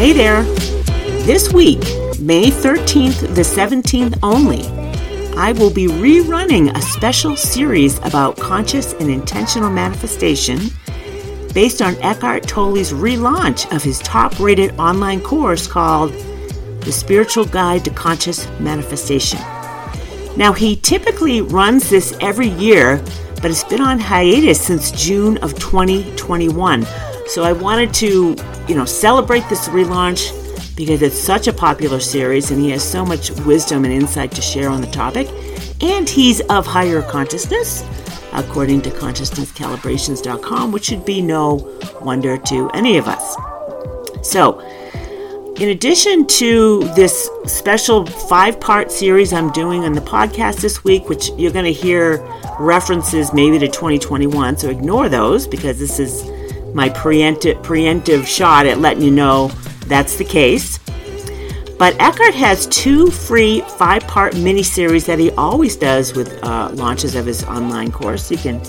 Hey there! This week, May 13th the 17th only, I will be rerunning a special series about conscious and intentional manifestation based on Eckhart Tolle's relaunch of his top rated online course called The Spiritual Guide to Conscious Manifestation. Now, he typically runs this every year, but it's been on hiatus since June of 2021. So I wanted to, you know, celebrate this relaunch because it's such a popular series and he has so much wisdom and insight to share on the topic. And he's of higher consciousness, according to consciousnesscalibrations.com, which should be no wonder to any of us. So, in addition to this special five part series I'm doing on the podcast this week, which you're going to hear references maybe to 2021, so ignore those because this is my preemptive, preemptive shot at letting you know that's the case. But Eckhart has two free five part mini series that he always does with uh, launches of his online course. You can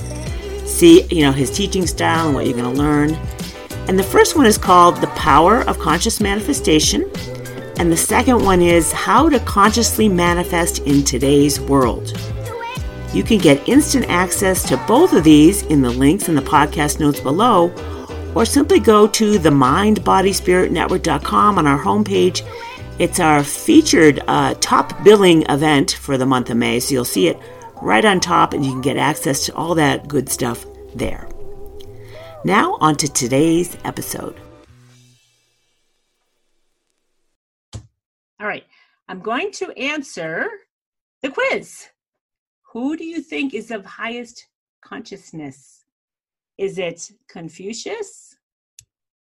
see, you know, his teaching style and what you're going to learn. And the first one is called The Power of Conscious Manifestation. And the second one is How to Consciously Manifest in Today's World. You can get instant access to both of these in the links in the podcast notes below, or simply go to the mindbodyspiritnetwork.com on our homepage. It's our featured uh, top billing event for the month of May, so you'll see it right on top and you can get access to all that good stuff there. Now, on to today's episode. All right, I'm going to answer the quiz. Who do you think is of highest consciousness? Is it Confucius?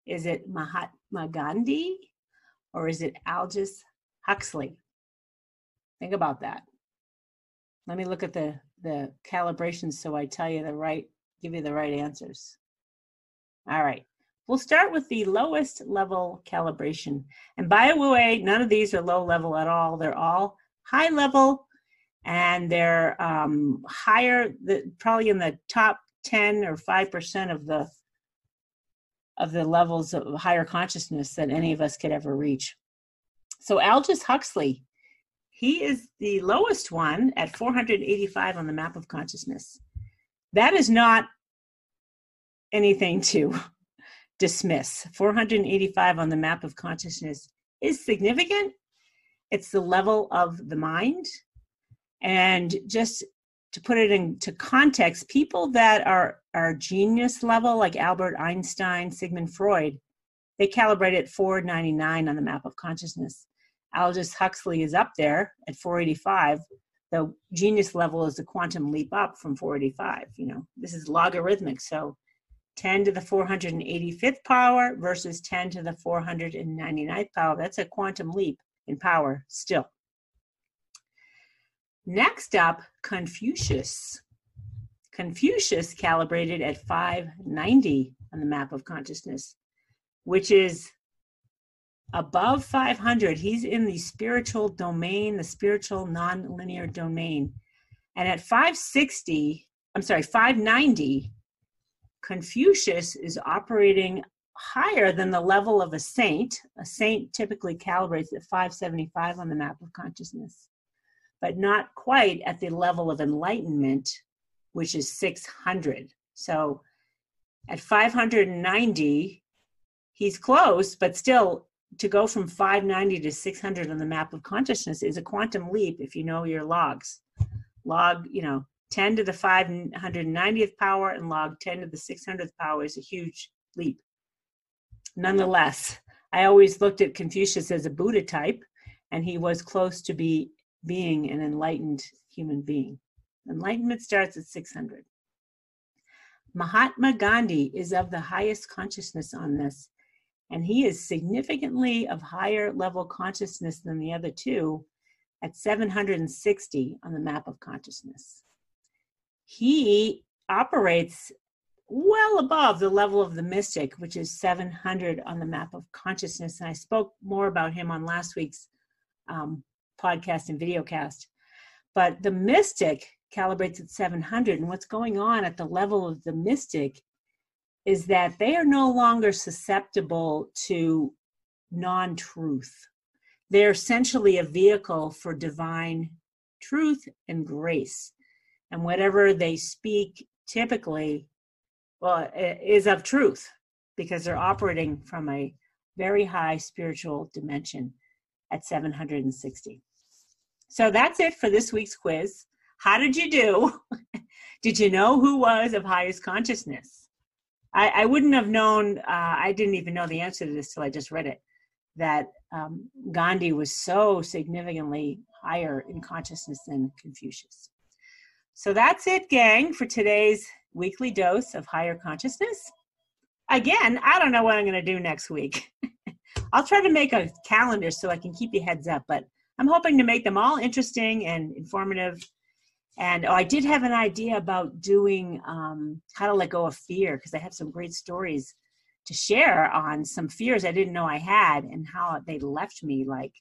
Is it Mahatma Gandhi? Or is it Aldous Huxley? Think about that. Let me look at the, the calibrations so I tell you the right, give you the right answers. All right. We'll start with the lowest level calibration. And by the way, none of these are low level at all. They're all high level and they're um, higher, the, probably in the top 10 or 5% of the of the levels of higher consciousness that any of us could ever reach. So Aldous Huxley, he is the lowest one at 485 on the map of consciousness. That is not anything to dismiss. 485 on the map of consciousness is significant. It's the level of the mind and just to put it into context, people that are, are genius level, like Albert Einstein, Sigmund Freud, they calibrate at 499 on the map of consciousness. Aldous Huxley is up there at 485. The genius level is the quantum leap up from 485. You know, this is logarithmic. So 10 to the 485th power versus 10 to the 499th power. That's a quantum leap in power still. Next up, Confucius. Confucius calibrated at 590 on the map of consciousness, which is above 500. He's in the spiritual domain, the spiritual nonlinear domain. And at 560, I'm sorry, 590, Confucius is operating higher than the level of a saint. A saint typically calibrates at 575 on the map of consciousness but not quite at the level of enlightenment, which is 600. So at 590, he's close, but still to go from 590 to 600 on the map of consciousness is a quantum leap if you know your logs. Log, you know, 10 to the 590th power and log 10 to the 600th power is a huge leap. Nonetheless, I always looked at Confucius as a Buddha type, and he was close to be being an enlightened human being. Enlightenment starts at 600. Mahatma Gandhi is of the highest consciousness on this, and he is significantly of higher level consciousness than the other two at 760 on the map of consciousness. He operates well above the level of the mystic, which is 700 on the map of consciousness. And I spoke more about him on last week's um, podcast and videocast. But the mystic calibrates at 700. And what's going on at the level of the mystic is that they are no longer susceptible to non truth. They're essentially a vehicle for divine truth and grace. And whatever they speak typically, well, is of truth because they're operating from a very high spiritual dimension at 760. So that's it for this week's quiz. How did you do? did you know who was of highest consciousness? I, I wouldn't have known, uh, I didn't even know the answer to this till I just read it, that um, Gandhi was so significantly higher in consciousness than Confucius. So that's it, gang, for today's weekly dose of higher consciousness. Again, I don't know what I'm going to do next week. I'll try to make a calendar so I can keep you heads up, but I'm hoping to make them all interesting and informative. And oh, I did have an idea about doing um, how to let go of fear because I have some great stories to share on some fears I didn't know I had and how they left me. Like,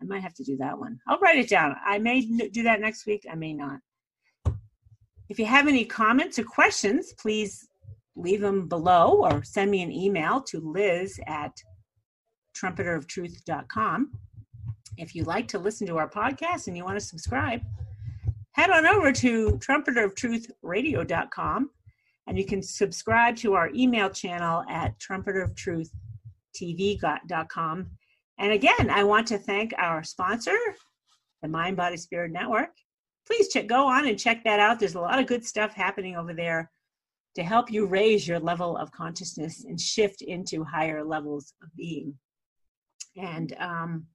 I might have to do that one. I'll write it down. I may do that next week. I may not. If you have any comments or questions, please leave them below or send me an email to liz at trumpeteroftruth.com. If you like to listen to our podcast and you want to subscribe, head on over to trumpeteroftruthradio.com and you can subscribe to our email channel at trumpeteroftruth.tv.com. And again, I want to thank our sponsor, the Mind Body Spirit Network. Please check, go on and check that out. There's a lot of good stuff happening over there to help you raise your level of consciousness and shift into higher levels of being. And um,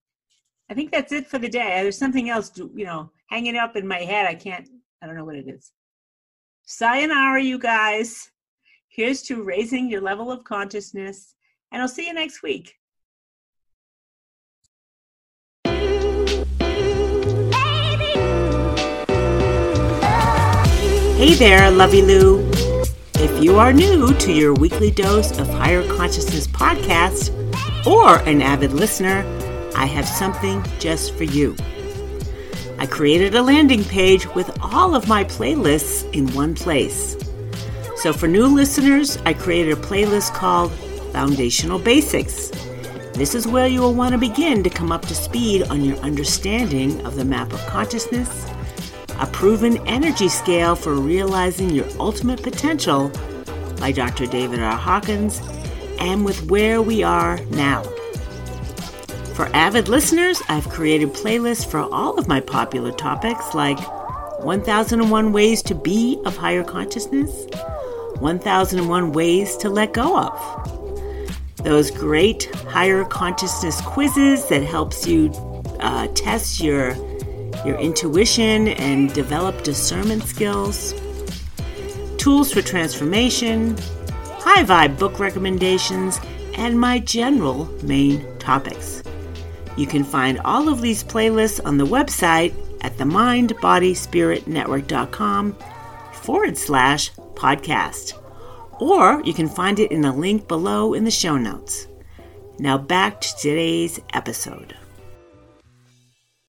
I think that's it for the day. There's something else, you know, hanging up in my head. I can't, I don't know what it is. Sayonara, you guys. Here's to raising your level of consciousness, and I'll see you next week. Hey there, Lovey Lou. If you are new to your weekly dose of Higher Consciousness podcast or an avid listener, I have something just for you. I created a landing page with all of my playlists in one place. So for new listeners, I created a playlist called Foundational Basics. This is where you will want to begin to come up to speed on your understanding of the map of consciousness, a proven energy scale for realizing your ultimate potential by Dr. David R. Hawkins, and with where we are now. For avid listeners, I've created playlists for all of my popular topics like 1001 Ways to Be of Higher Consciousness, 1001 Ways to Let Go of. Those great higher consciousness quizzes that helps you uh, test your your intuition and develop discernment skills. Tools for transformation, high vibe book recommendations, and my general main topics. You can find all of these playlists on the website at the mindbodyspiritnetwork.com forward slash podcast. Or you can find it in a link below in the show notes. Now back to today's episode.